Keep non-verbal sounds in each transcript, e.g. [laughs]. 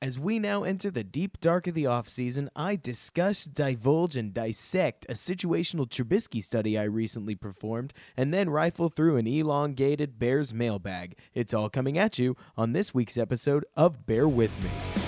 As we now enter the deep dark of the offseason, I discuss, divulge, and dissect a situational Trubisky study I recently performed, and then rifle through an elongated Bears mailbag. It's all coming at you on this week's episode of Bear With Me.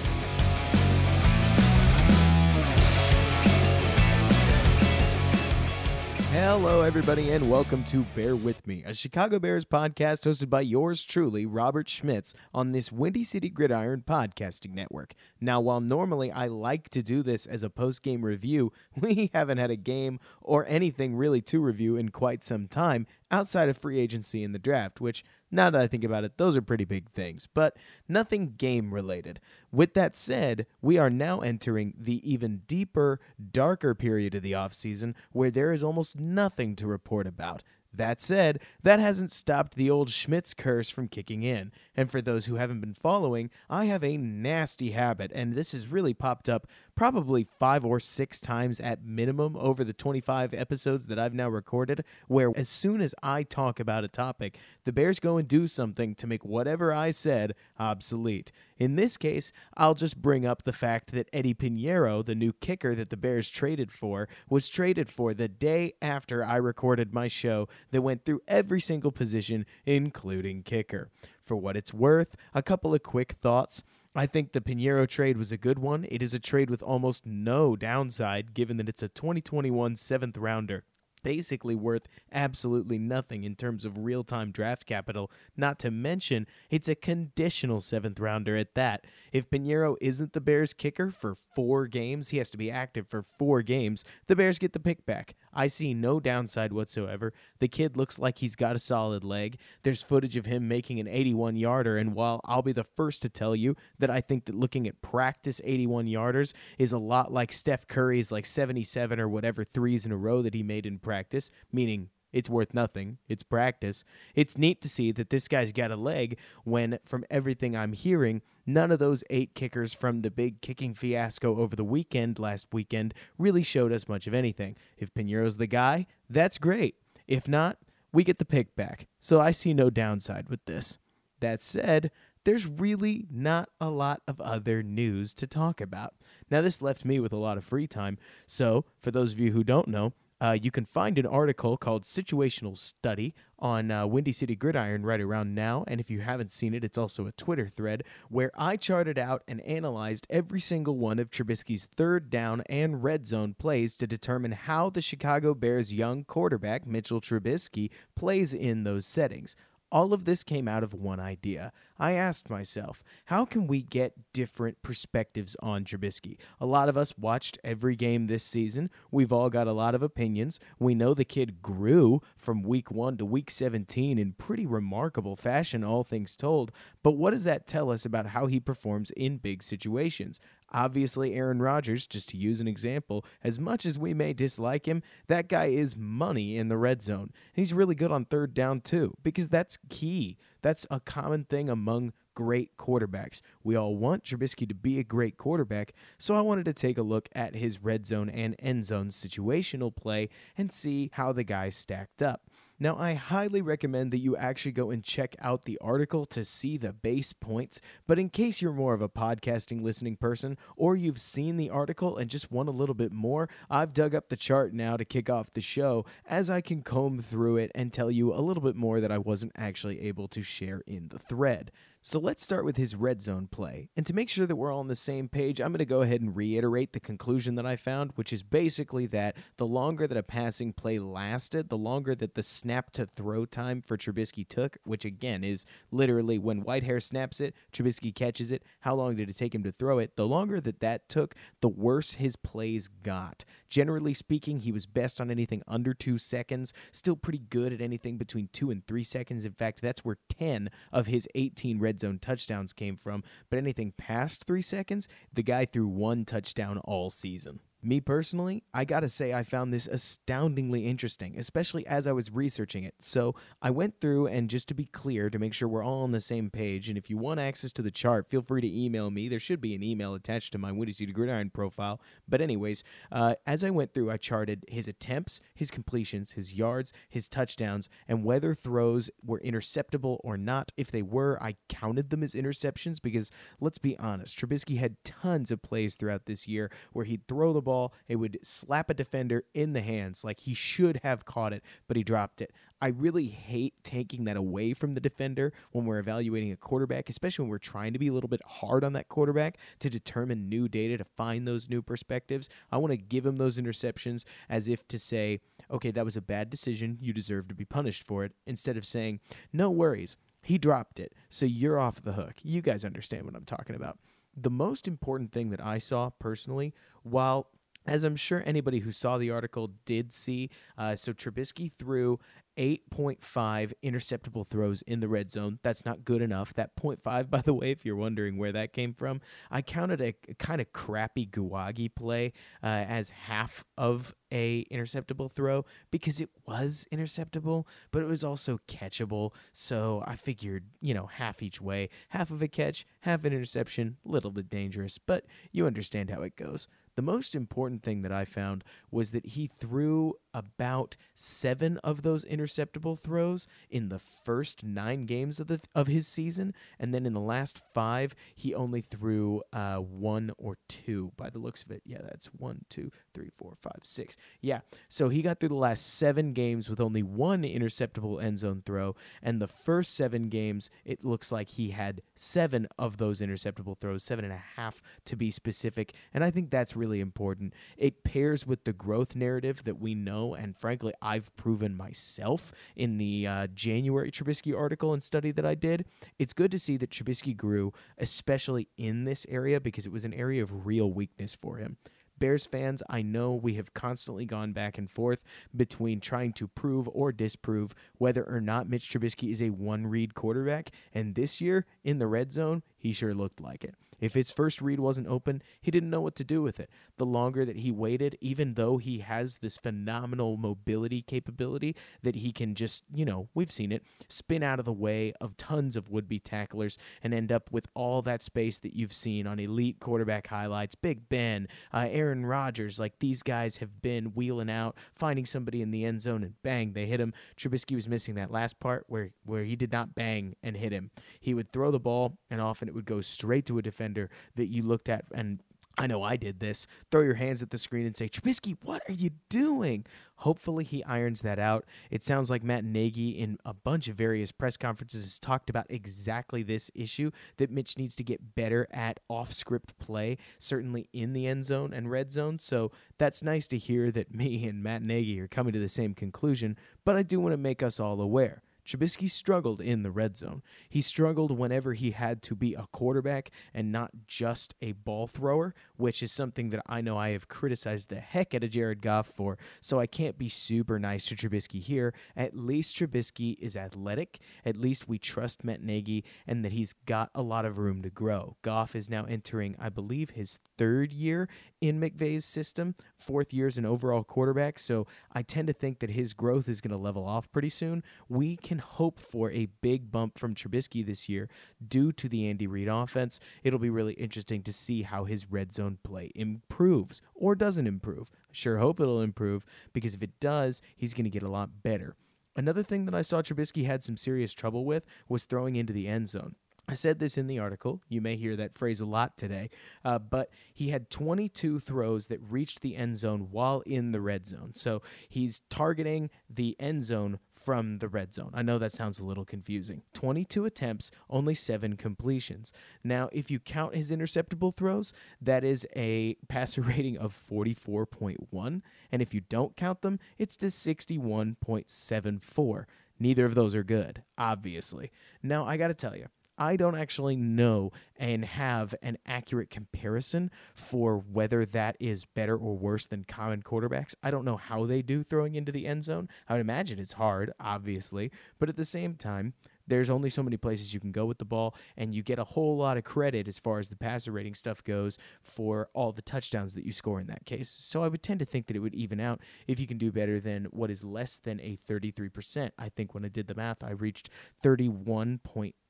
Hello, everybody, and welcome to Bear With Me, a Chicago Bears podcast hosted by yours truly, Robert Schmitz, on this Windy City Gridiron podcasting network. Now, while normally I like to do this as a post game review, [laughs] we haven't had a game or anything really to review in quite some time outside of free agency and the draft, which now that I think about it, those are pretty big things, but nothing game related. With that said, we are now entering the even deeper, darker period of the offseason where there is almost nothing to report about. That said, that hasn't stopped the old Schmitz curse from kicking in. And for those who haven't been following, I have a nasty habit, and this has really popped up probably five or six times at minimum over the 25 episodes that I've now recorded, where as soon as I talk about a topic, the Bears go and do something to make whatever I said obsolete. In this case, I'll just bring up the fact that Eddie Piñeiro, the new kicker that the Bears traded for, was traded for the day after I recorded my show that went through every single position, including kicker. For what it's worth, a couple of quick thoughts. I think the Piñeiro trade was a good one. It is a trade with almost no downside, given that it's a 2021 seventh rounder basically worth absolutely nothing in terms of real time draft capital. Not to mention, it's a conditional seventh rounder at that. If Piñeiro isn't the Bears kicker for four games, he has to be active for four games, the Bears get the pick back. I see no downside whatsoever. The kid looks like he's got a solid leg. There's footage of him making an 81 yarder, and while I'll be the first to tell you that I think that looking at practice 81 yarders is a lot like Steph Curry's like 77 or whatever threes in a row that he made in practice, meaning it's worth nothing. It's practice. It's neat to see that this guy's got a leg when, from everything I'm hearing, none of those eight kickers from the big kicking fiasco over the weekend last weekend really showed us much of anything. If Piñeiro's the guy, that's great. If not, we get the pick back. So I see no downside with this. That said, there's really not a lot of other news to talk about. Now, this left me with a lot of free time. So, for those of you who don't know, uh, you can find an article called Situational Study on uh, Windy City Gridiron right around now. And if you haven't seen it, it's also a Twitter thread where I charted out and analyzed every single one of Trubisky's third down and red zone plays to determine how the Chicago Bears' young quarterback, Mitchell Trubisky, plays in those settings. All of this came out of one idea. I asked myself, how can we get different perspectives on Trubisky? A lot of us watched every game this season. We've all got a lot of opinions. We know the kid grew from week one to week 17 in pretty remarkable fashion, all things told. But what does that tell us about how he performs in big situations? Obviously, Aaron Rodgers, just to use an example, as much as we may dislike him, that guy is money in the red zone. He's really good on third down, too, because that's key. That's a common thing among great quarterbacks. We all want Trubisky to be a great quarterback, so I wanted to take a look at his red zone and end zone situational play and see how the guys stacked up. Now, I highly recommend that you actually go and check out the article to see the base points. But in case you're more of a podcasting listening person or you've seen the article and just want a little bit more, I've dug up the chart now to kick off the show as I can comb through it and tell you a little bit more that I wasn't actually able to share in the thread. So let's start with his red zone play. And to make sure that we're all on the same page, I'm going to go ahead and reiterate the conclusion that I found, which is basically that the longer that a passing play lasted, the longer that the snap to throw time for Trubisky took, which again is literally when Whitehair snaps it, Trubisky catches it, how long did it take him to throw it? The longer that that took, the worse his plays got. Generally speaking, he was best on anything under two seconds, still pretty good at anything between two and three seconds. In fact, that's where 10 of his 18 red red zone touchdowns came from. But anything past three seconds, the guy threw one touchdown all season. Me personally, I gotta say, I found this astoundingly interesting, especially as I was researching it. So I went through, and just to be clear, to make sure we're all on the same page, and if you want access to the chart, feel free to email me. There should be an email attached to my Windy City Gridiron profile. But, anyways, uh, as I went through, I charted his attempts, his completions, his yards, his touchdowns, and whether throws were interceptable or not. If they were, I counted them as interceptions because let's be honest, Trubisky had tons of plays throughout this year where he'd throw the ball, it would slap a defender in the hands like he should have caught it, but he dropped it. I really hate taking that away from the defender when we're evaluating a quarterback, especially when we're trying to be a little bit hard on that quarterback to determine new data, to find those new perspectives. I want to give him those interceptions as if to say, okay, that was a bad decision. You deserve to be punished for it, instead of saying, no worries. He dropped it, so you're off the hook. You guys understand what I'm talking about. The most important thing that I saw personally, while as I'm sure anybody who saw the article did see. Uh, so Trubisky threw 8.5 interceptable throws in the red zone. That's not good enough. That 0.5, [laughs] by the way, if you're wondering where that came from, I counted a, a kind of crappy Guagi play uh, as half of a interceptable throw because it was interceptable, but it was also catchable. So I figured, you know, half each way, half of a catch, half an interception, little bit dangerous, but you understand how it goes. The most important thing that I found was that he threw about seven of those interceptable throws in the first nine games of the of his season, and then in the last five, he only threw uh, one or two. By the looks of it, yeah, that's one, two, three, four, five, six. Yeah, so he got through the last seven games with only one interceptable end zone throw, and the first seven games, it looks like he had seven of those interceptable throws, seven and a half to be specific, and I think that's really important. It pairs with the growth narrative that we know know, and frankly, I've proven myself in the uh, January Trubisky article and study that I did. It's good to see that Trubisky grew, especially in this area, because it was an area of real weakness for him. Bears fans, I know we have constantly gone back and forth between trying to prove or disprove whether or not Mitch Trubisky is a one read quarterback. And this year, in the red zone, he sure looked like it. If his first read wasn't open, he didn't know what to do with it. The longer that he waited, even though he has this phenomenal mobility capability that he can just, you know, we've seen it, spin out of the way of tons of would be tacklers and end up with all that space that you've seen on elite quarterback highlights. Big Ben, uh, Aaron Rodgers, like these guys have been wheeling out, finding somebody in the end zone, and bang, they hit him. Trubisky was missing that last part where, where he did not bang and hit him. He would throw the ball, and often it would go straight to a defender that you looked at and I know I did this. Throw your hands at the screen and say, Trubisky, what are you doing? Hopefully, he irons that out. It sounds like Matt Nagy, in a bunch of various press conferences, has talked about exactly this issue that Mitch needs to get better at off script play, certainly in the end zone and red zone. So that's nice to hear that me and Matt Nagy are coming to the same conclusion, but I do want to make us all aware. Trubisky struggled in the red zone. He struggled whenever he had to be a quarterback and not just a ball thrower, which is something that I know I have criticized the heck out of Jared Goff for. So I can't be super nice to Trubisky here. At least Trubisky is athletic. At least we trust Matt Nagy and that he's got a lot of room to grow. Goff is now entering, I believe, his third year in McVay's system, fourth year as an overall quarterback. So I tend to think that his growth is going to level off pretty soon. We can hope for a big bump from Trubisky this year due to the Andy Reid offense. It'll be really interesting to see how his red zone play improves or doesn't improve. Sure hope it'll improve because if it does, he's going to get a lot better. Another thing that I saw Trubisky had some serious trouble with was throwing into the end zone. I said this in the article. You may hear that phrase a lot today, uh, but he had 22 throws that reached the end zone while in the red zone. So he's targeting the end zone from the red zone. I know that sounds a little confusing. 22 attempts, only seven completions. Now, if you count his interceptable throws, that is a passer [laughs] rating of 44.1. And if you don't count them, it's to 61.74. Neither of those are good, obviously. Now, I got to tell you, I don't actually know and have an accurate comparison for whether that is better or worse than common quarterbacks. I don't know how they do throwing into the end zone. I would imagine it's hard, obviously, but at the same time, there's only so many places you can go with the ball, and you get a whole lot of credit as far as the passer rating stuff goes for all the touchdowns that you score in that case. So I would tend to think that it would even out if you can do better than what is less than a 33%. I think when I did the math, I reached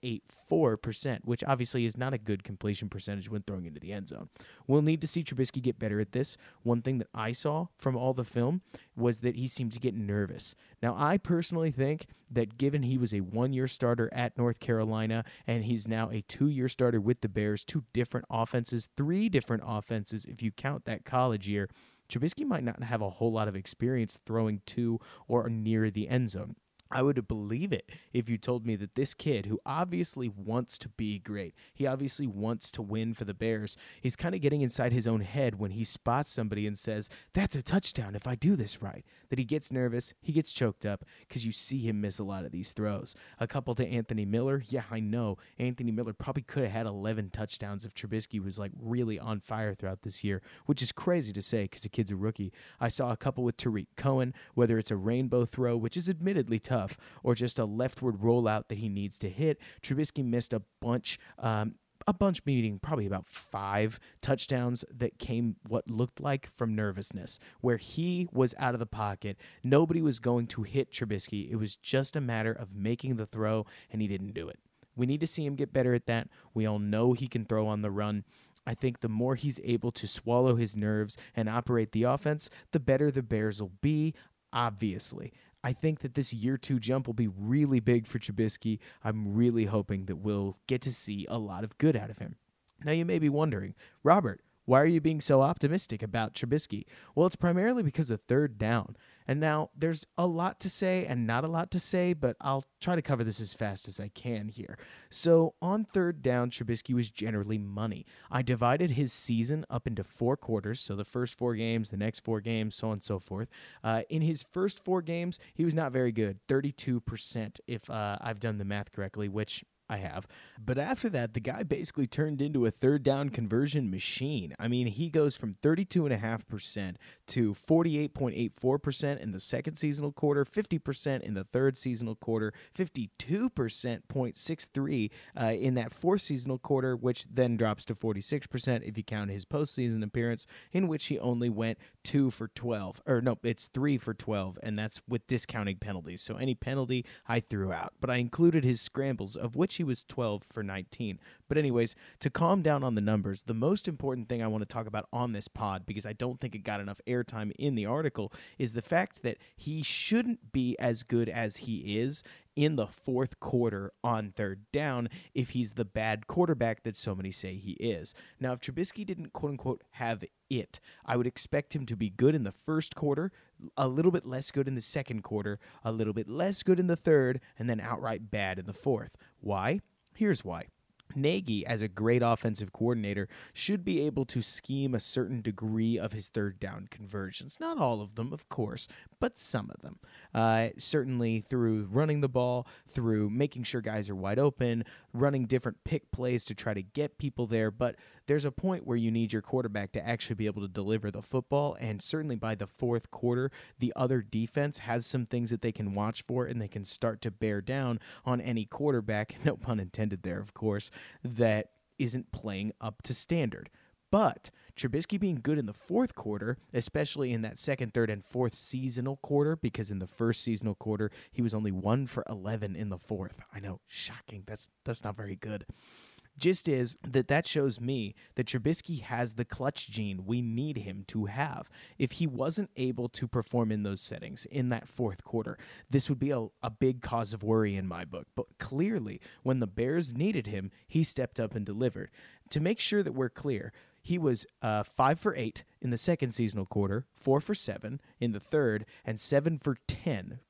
31.84%, which obviously is not a good completion percentage when throwing into the end zone. We'll need to see Trubisky get better at this. One thing that I saw from all the film was that he seemed to get nervous. Now, I personally think that given he was a one year starter at North Carolina and he's now a two year starter with the Bears, two different offenses, three different offenses if you count that college year, Trubisky might not have a whole lot of experience throwing to or near the end zone. I would believe it if you told me that this kid, who obviously wants to be great, he obviously wants to win for the Bears, he's kind of getting inside his own head when he spots somebody and says, That's a touchdown if I do this right. That he gets nervous, he gets choked up because you see him miss a lot of these throws. A couple to Anthony Miller. Yeah, I know. Anthony Miller probably could have had 11 touchdowns if Trubisky was like really on fire throughout this year, which is crazy to say because the kid's a rookie. I saw a couple with Tarik Cohen, whether it's a rainbow throw, which is admittedly tough or just a leftward rollout that he needs to hit. Trubisky missed a bunch. Um, a bunch meeting probably about five touchdowns that came what looked like from nervousness, where he was out of the pocket. Nobody was going to hit Trubisky. It was just a matter of making the throw, and he didn't do it. We need to see him get better at that. We all know he can throw on the run. I think the more he's able to swallow his nerves and operate the offense, the better the Bears will be, obviously. I think that this year two jump will be really big for Trubisky. I'm really hoping that we'll get to see a lot of good out of him. Now, you may be wondering, Robert, why are you being so optimistic about Trubisky? Well, it's primarily because of third down. And now there's a lot to say and not a lot to say, but I'll try to cover this as fast as I can here. So, on third down, Trubisky was generally money. I divided his season up into four quarters, so the first four games, the next four games, so on and so forth. Uh, in his first four games, he was not very good 32%, if uh, I've done the math correctly, which I have. But after that, the guy basically turned into a third down conversion machine. I mean, he goes from 32.5% to 48.84% in the second seasonal quarter, 50% in the third seasonal quarter, 52%.63 uh, in that fourth seasonal quarter, which then drops to 46% if you count his postseason appearance, in which he only went two for 12. Or no, it's three for 12, and that's with discounting penalties. So any penalty I threw out. But I included his scrambles, of which he was 12 for 19. But, anyways, to calm down on the numbers, the most important thing I want to talk about on this pod, because I don't think it got enough airtime in the article, is the fact that he shouldn't be as good as he is in the fourth quarter on third down if he's the bad quarterback that so many say he is. Now, if Trubisky didn't quote unquote have it, I would expect him to be good in the first quarter, a little bit less good in the second quarter, a little bit less good in the third, and then outright bad in the fourth. Why? Here's why. Nagy, as a great offensive coordinator, should be able to scheme a certain degree of his third down conversions. Not all of them, of course, but some of them. Uh, certainly through running the ball, through making sure guys are wide open, running different pick plays to try to get people there. But there's a point where you need your quarterback to actually be able to deliver the football. And certainly by the fourth quarter, the other defense has some things that they can watch for and they can start to bear down on any quarterback, [laughs] no pun intended there, of course, that isn't playing up to standard. But Trubisky being good in the fourth quarter, especially in that second, third, and fourth seasonal quarter, because in the first seasonal quarter he was only one for eleven in the fourth. I know, shocking. That's that's not very good. Just is that that shows me that Trubisky has the clutch gene we need him to have. If he wasn't able to perform in those settings in that fourth quarter, this would be a, a big cause of worry in my book. But clearly, when the Bears needed him, he stepped up and delivered. To make sure that we're clear, he was uh, five for eight in the second seasonal quarter, four for seven in the third, and seven for ten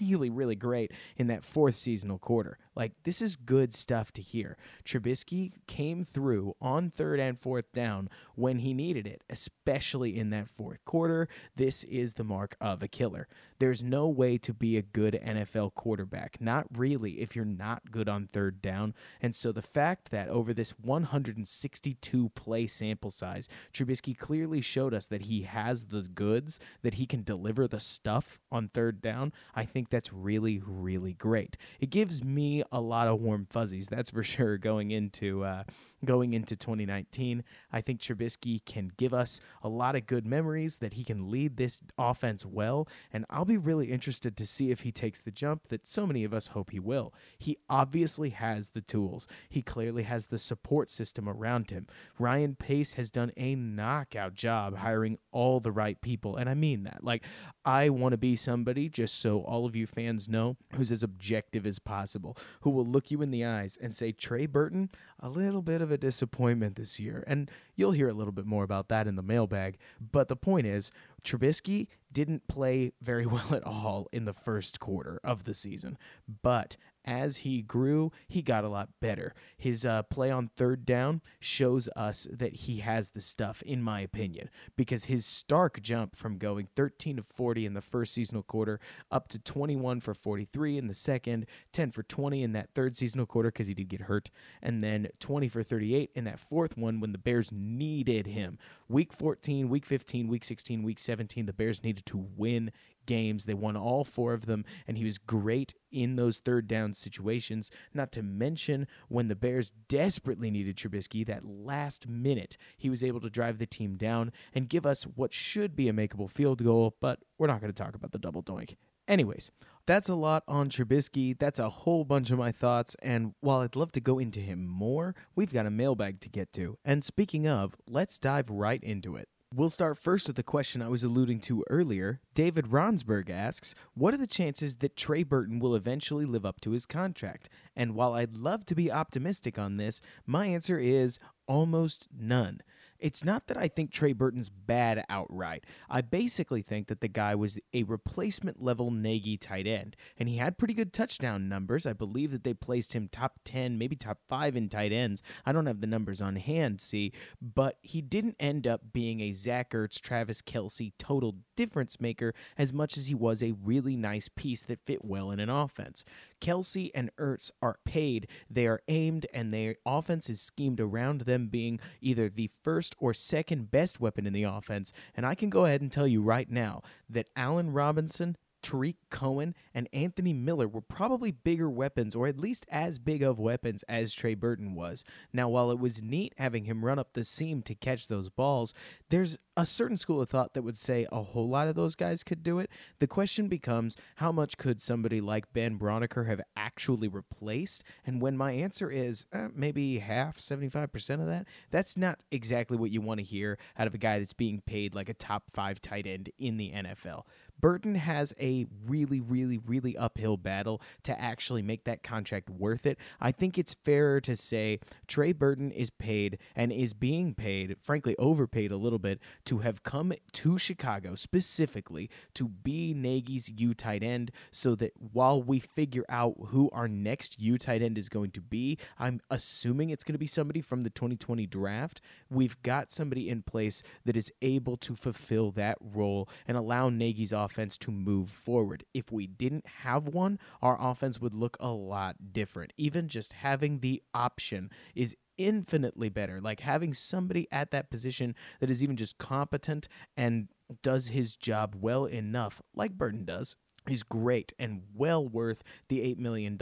really, really great in that fourth seasonal quarter. Like, this is good stuff to hear. Trubisky came through on third and fourth down when he needed it, especially in that fourth quarter. This is the mark of a killer. There's no way to be a good NFL quarterback. Not really if you're not good on third down. And so the fact that over this 162 play sample size, Trubisky clearly showed us that he has the goods, that he can deliver the stuff on third down, I think that's really, really great. It gives me a lot of warm fuzzies. That's for sure going into uh, going into 2019. I think Trubisky can give us a lot of good memories that he can lead this offense well, and I'll be really interested to see if he takes the jump that so many of us hope he will. He obviously has the tools. He clearly has the support system around him. Ryan Pace has done a knockout job hiring all the right people, and I mean that. Like I want to be somebody just so all of you fans know who's as objective as possible, who will look you in the eyes and say Trey Burton, a little bit of a disappointment this year. And you'll hear a little bit more about that in the mailbag. But the point is, Trubisky didn't play very [laughs] well at all in the first quarter of the season. But as he grew, he got a lot better. His uh, play on third down shows us that he has the stuff, in my opinion, because his stark jump from going 13 to 40 in the first seasonal quarter up to 21 for 43 in the second, 10 for 20 in that third seasonal quarter because he did get hurt, and then 20 for 38 in that fourth one when the Bears needed him. Week 14, week 15, week 16, week 17, the Bears needed to win games. They won all four of them, and he was great in those third down situations. Not to mention when the Bears desperately needed Trubisky, that last minute, he was able to drive the team down and give us what should be a makeable field goal, but we're not going to talk about the double doink. Anyways, that's a lot on Trubisky. That's a whole bunch of my thoughts. And while I'd love to go into him more, we've got a mailbag to get to. And speaking of, let's dive right into it. We'll start first with the question I was alluding to earlier. David Ronsberg asks, What are the chances that Trey Burton will eventually live up to his contract? And while I'd love to be optimistic on this, my answer is almost none. It's not that I think Trey Burton's bad outright. I basically think that the guy was a replacement level Nagy tight end, and he had pretty good touchdown numbers. I believe that they placed him top 10, maybe top 5 in tight ends. I don't have the numbers on hand, see, but he didn't end up being a Zach Ertz, Travis Kelce total difference maker as much as he was a really nice piece that fit well in an offense. Kelce and Ertz are paid, they are aimed, and their offense is schemed around them being either the first or second best weapon in the offense. And I can go ahead and tell you right now that Allen Robinson Tarik Cohen and Anthony Miller were probably bigger weapons, or at least as big of weapons as Trey Burton was. Now, while it was neat having him run up the seam to catch those balls, there's a certain school of thought that would say a whole lot of those guys could do it. The question becomes how much could somebody like Ben Braunecker have actually replaced? And when my answer is eh, maybe half, 75% of that, that's not exactly what you want to hear out of a guy that's being paid like a top five tight end in the NFL. Burton has a really, really, really uphill battle to actually make that contract worth it. I think it's fairer to say Trey Burton is paid and is being paid, frankly, overpaid a little bit, to have come to Chicago specifically to be Nagy's U tight end so that while we figure out who our next U tight end is going to be, I'm assuming it's going to be somebody from the 2020 draft. We've got somebody in place that is able to fulfill that role and allow Nagy's offense offense to move forward. If we didn't have one, our offense would look a lot different. Even just having the option is infinitely better. Like having somebody at that position that is even just competent and does his job well enough, like Burton does, is great and well worth the $8 million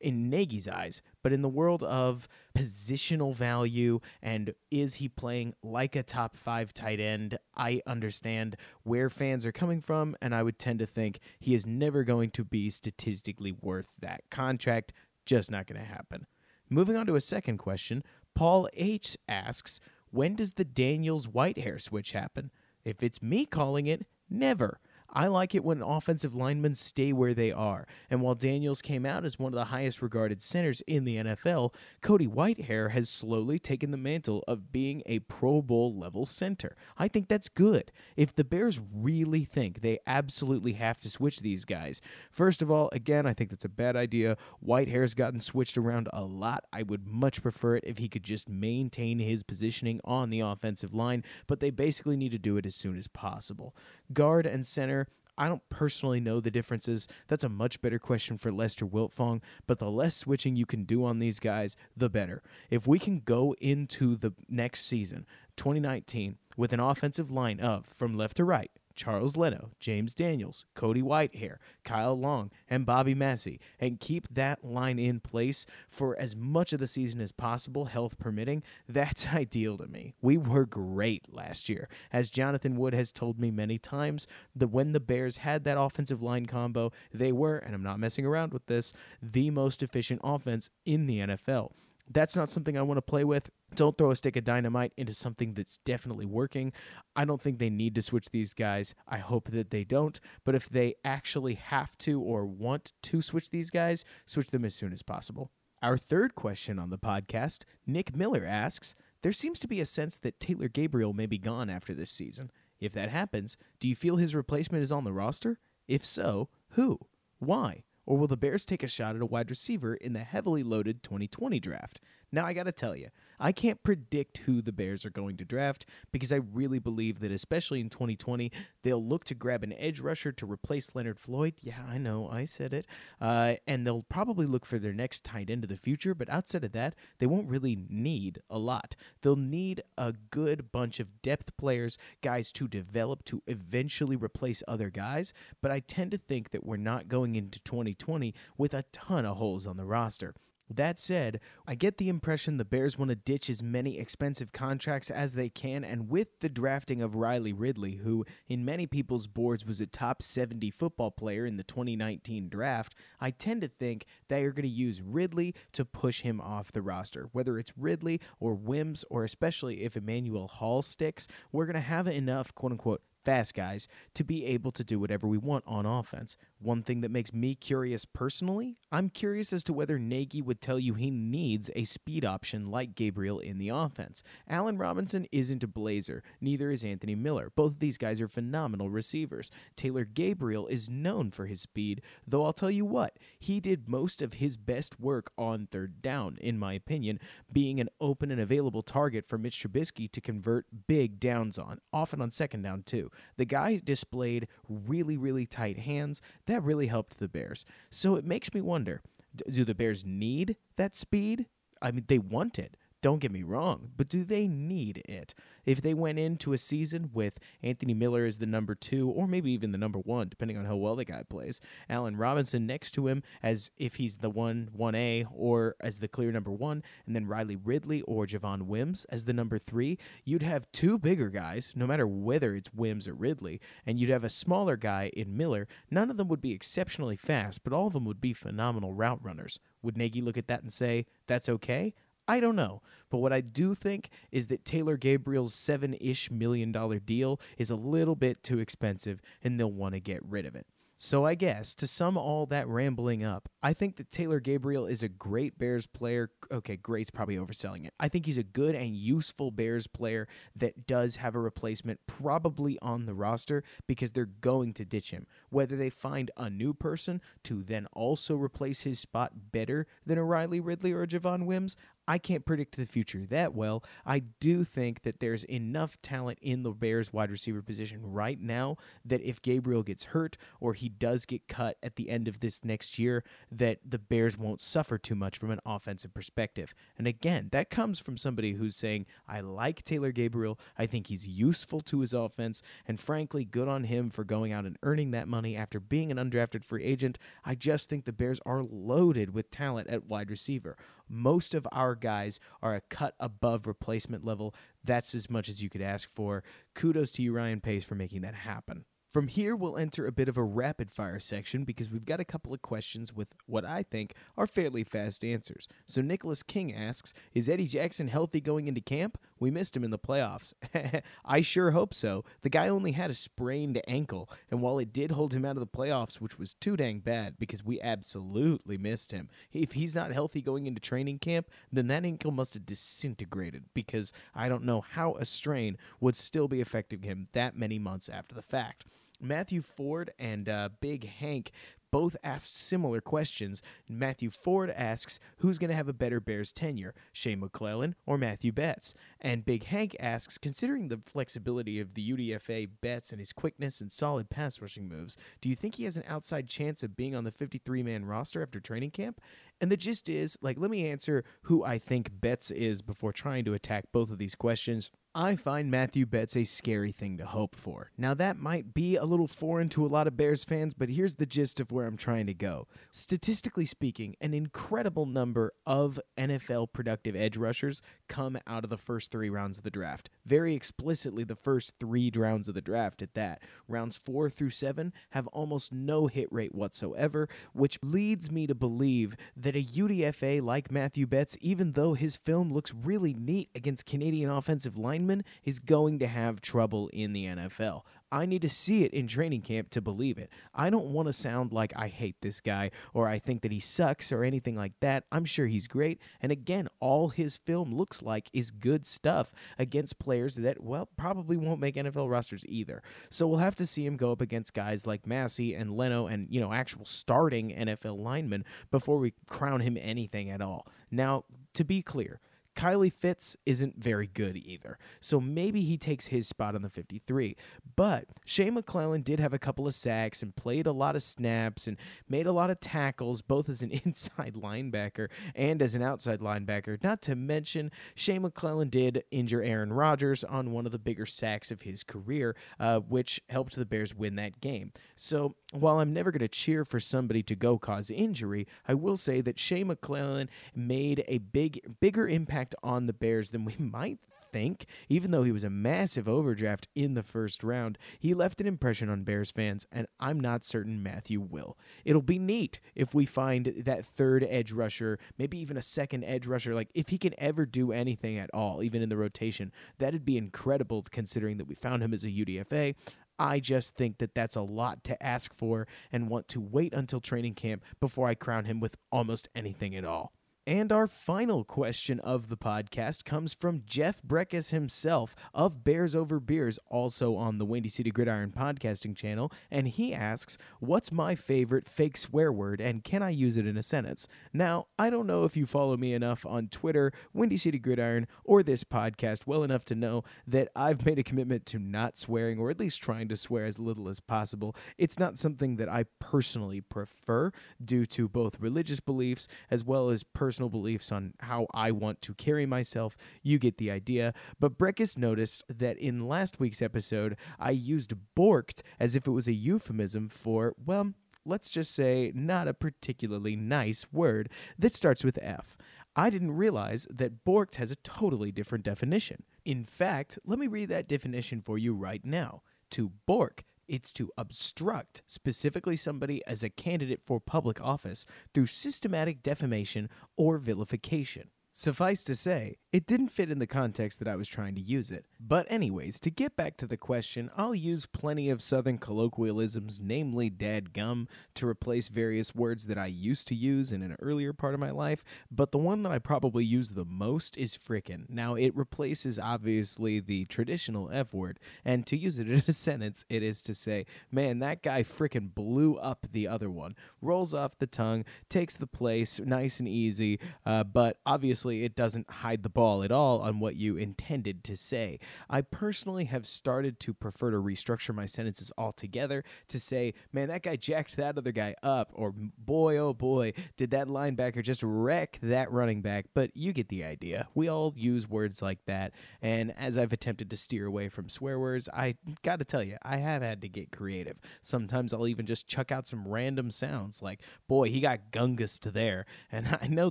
in Nagy's eyes. But in the world of positional value and is he playing like a top five tight end, I understand where fans are coming from. And I would tend to think he is never going to be statistically worth that contract. Just not going to happen. Moving on to a second question, Paul H asks, When does the Daniels Whitehair switch happen? If it's me calling it, never. I like it when offensive linemen stay where they are. And while Daniels came out as one of the highest regarded centers in the NFL, Cody Whitehair has slowly taken the mantle of being a Pro Bowl level center. I think that's good. If the Bears really think they absolutely have to switch these guys, first of all, again, I think that's a bad idea. Whitehair's gotten switched around a lot. I would much prefer it if he could just maintain his positioning on the offensive line, but they basically need to do it as soon as possible. Guard and center I don't personally know the differences. That's a much better question for Lester Wiltfong, but the less switching you can do on these guys, the better. If we can go into the next season, 2019, with an offensive line of, from left to right, Charles Leno, James Daniels, Cody Whitehair, Kyle Long, and Bobby Massie, and keep that line in place for as much of the season as possible, health permitting, that's [laughs] ideal to me. We were great last year. As Jonathan Wood has told me many times, that when the Bears had that offensive line combo, they were, and I'm not messing around with this, the most efficient offense in the NFL. That's not something I want to play with. Don't throw a stick of dynamite into something that's definitely working. I don't think they need to switch these guys. I hope that they don't. But if they actually have to or want to switch these guys, switch them as soon as possible. Our third question on the podcast Nick Miller asks There seems to be a sense that Taylor Gabriel may be gone after this season. If that happens, do you feel his replacement is on the roster? If so, who? Why? Or will the Bears take a shot at a wide receiver in the heavily loaded 2020 draft? Now, I got to tell you, I can't predict who the Bears are going to draft because I really believe that, especially in 2020, they'll look to grab an edge rusher to replace Leonard Floyd. Yeah, I know, I said it. Uh, and they'll probably look for their next tight end of the future, but outside of that, they won't really need a lot. They'll need a good bunch of depth players, guys to develop to eventually replace other guys, but I tend to think that we're not going into 2020 with a ton of holes on the roster. That said, I get the impression the Bears want to ditch as many expensive contracts as they can, and with the drafting of Riley Ridley, who in many people's boards was a top 70 football player in the 2019 draft, I tend to think they are going to use Ridley to push him off the roster. Whether it's Ridley or Wims, or especially if Emmanuel Hall sticks, we're going to have enough quote unquote fast guys to be able to do whatever we want on offense. One thing that makes me curious personally, I'm curious as to whether Nagy would tell you he needs a speed option like Gabriel in the offense. Allen Robinson isn't a blazer, neither is Anthony Miller. Both of these guys are phenomenal receivers. Taylor Gabriel is known for his speed, though I'll tell you what, he did most of his best work on third down, in my opinion, being an open and available target for Mitch Trubisky to convert big downs on, often on second down too. The guy displayed really, really tight hands. That really helped the Bears. So it makes me wonder do the Bears need that speed? I mean, they want it. Don't get me wrong, but do they need it? If they went into a season with Anthony Miller as the number two, or maybe even the number one, depending on how well the guy plays, Allen Robinson next to him as if he's the one, 1A, or as the clear number one, and then Riley Ridley or Javon Wims as the number three, you'd have two bigger guys, no matter whether it's Wims or Ridley, and you'd have a smaller guy in Miller. None of them would be exceptionally fast, but all of them would be phenomenal route runners. Would Nagy look at that and say, that's okay? I don't know. But what I do think is that Taylor Gabriel's seven ish million dollar deal is a little bit too expensive and they'll want to get rid of it. So I guess to sum all that rambling up, I think that Taylor Gabriel is a great Bears player. Okay, great's probably overselling it. I think he's a good and useful Bears player that does have a replacement probably on the roster because they're going to ditch him. Whether they find a new person to then also replace his spot better than a Riley Ridley or a Javon Wims, I can't predict the future that well. I do think that there's enough talent in the Bears wide receiver position right now that if Gabriel gets hurt or he does get cut at the end of this next year, that the Bears won't suffer too much from an offensive perspective. And again, that comes from somebody who's saying, I like Taylor Gabriel. I think he's useful to his offense. And frankly, good on him for going out and earning that money after being an undrafted free agent. I just think the Bears are loaded with talent at wide receiver. Most of our guys are a cut above replacement level. That's as much as you could ask for. Kudos to you, Ryan Pace, for making that happen. From here, we'll enter a bit of a rapid fire section because we've got a couple of questions with what I think are fairly fast answers. So, Nicholas King asks Is Eddie Jackson healthy going into camp? We missed him in the playoffs. [laughs] I sure hope so. The guy only had a sprained ankle, and while it did hold him out of the playoffs, which was too dang bad because we absolutely missed him, if he's not healthy going into training camp, then that ankle must have disintegrated because I don't know how a strain would still be affecting him that many months after the fact. Matthew Ford and uh, Big Hank both asked similar questions. Matthew Ford asks, Who's going to have a better Bears tenure, Shane McClellin or Mathieu Betts? And Big Hank asks, Considering the flexibility of the UDFA Betts and his quickness and solid pass rushing moves, do you think he has an outside chance of being on the 53 man roster after training camp? And the gist is like, let me answer who I think Betts is before trying to attack both of these questions. I find Mathieu Betts a scary thing to hope for. Now, that might be a little foreign to a lot of Bears fans, but here's the gist of where I'm trying to go. Statistically speaking, an incredible number of NFL productive edge rushers come out of the first three rounds of the draft. Very explicitly, the first three rounds of the draft at that. Rounds four through seven have almost no hit rate whatsoever, which leads me to believe that a UDFA like Mathieu Betts, even though his film looks really neat against Canadian offensive linemen, is going to have trouble in the NFL. I need to see it in training camp to believe it. I don't want to sound like I hate this guy or I think that he sucks or anything like that. I'm sure he's great. And again, all his film looks like is good stuff against players that, well, probably won't make NFL rosters either. So we'll have to see him go up against guys like Massie and Leno and, you know, actual starting NFL linemen before we crown him anything at all. Now, to be clear, Kylie Fitts isn't very good either. So maybe he takes his spot on the 53. But Shea McClellin did have a couple of sacks and played a lot of snaps and made a lot of tackles, both as an [laughs] inside linebacker and as an outside linebacker. Not to mention, Shea McClellin did injure Aaron Rodgers on one of the bigger sacks of his career, uh, which helped the Bears win that game. So while I'm never going to cheer for somebody to go cause injury, I will say that Shea McClellin made a big, bigger impact on the Bears than we [laughs] might think. Even though he was a massive overdraft in the first round, he left an impression on Bears fans, and I'm not certain Mathieu will. It'll be neat if we find that third edge rusher, maybe even a second edge rusher. Like, if he can ever do anything at all, even in the rotation, that'd be incredible considering that we found him as a UDFA. I just think that that's a lot to ask for and want to wait until training camp before I crown him with almost anything at all. And our final question of the podcast comes from Jeff Berckes himself of Bears Over Beers, also on the Windy City Gridiron podcasting channel. And he asks, What's my favorite fake swear word and can I use it in a sentence? Now, I don't know if you follow me enough on Twitter, Windy City Gridiron, or this podcast well enough to know that I've made a commitment to not swearing, or at least trying to swear as little as possible. It's not something that I personally prefer due to both religious beliefs as well as personal personal beliefs on how I want to carry myself. You get the idea. But Berckes noticed that in last week's episode, I used borked as if it was a euphemism for, well, let's just say, not a particularly nice word that starts with F. I didn't realize that borked has a totally different definition. In fact, let me read that definition for you right now. To bork it's to obstruct specifically somebody as a candidate for public office through systematic defamation or vilification. Suffice to say, it didn't fit in the context that I was trying to use it. But, anyways, to get back to the question, I'll use plenty of Southern colloquialisms, namely dad gum, to replace various words that I used to use in an earlier part of my life. But the one that I probably use the most is frickin'. Now, it replaces obviously the traditional F word, and to use it in a [laughs] sentence, it is to say, man, that guy frickin' blew up the other one. Rolls off the tongue, takes the place, nice and easy, uh, but obviously it doesn't hide the ball at all on what you intended to say. I personally have started to prefer to restructure my sentences altogether to say, man, that guy jacked that other guy up, or boy, oh boy, did that linebacker just wreck that running back. But you get the idea. We all use words like that. And as I've attempted to steer away from swear words, I got to tell you, I have had to get creative. Sometimes I'll even just chuck out some random sounds like, boy, he got gungus to there. And [laughs] I know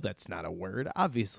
that's not a word.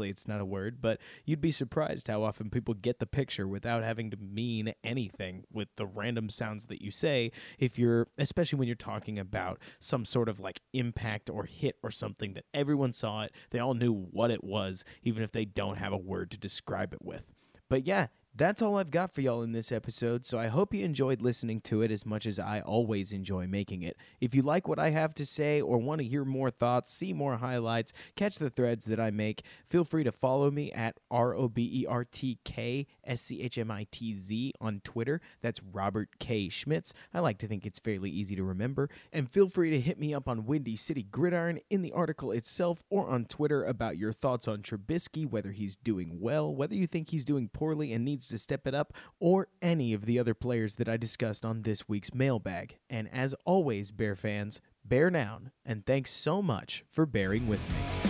Obviously, it's not a word, but you'd be surprised how often people get the picture without having to mean anything with the random sounds that you say if you're especially when you're talking about some sort of like impact or hit or something that everyone saw it they all knew what it was even if they don't have a word to describe it with. But yeah that's all I've got for y'all in this episode, so I hope you enjoyed listening to it as much as I always enjoy making it. If you like what I have to say or want to hear more thoughts, see more highlights, catch the threads that I make, feel free to follow me at R O B E R T K S C H M I T Z on Twitter. That's Robert K. Schmitz. I like to think it's fairly easy to remember. And feel free to hit me up on Windy City Gridiron in the article itself or on Twitter about your thoughts on Trubisky, whether he's doing well, whether you think he's doing poorly and needs to step it up, or any of the other players that I discussed on this week's mailbag. And as always, Bear fans, bear down, and thanks so much for bearing with me.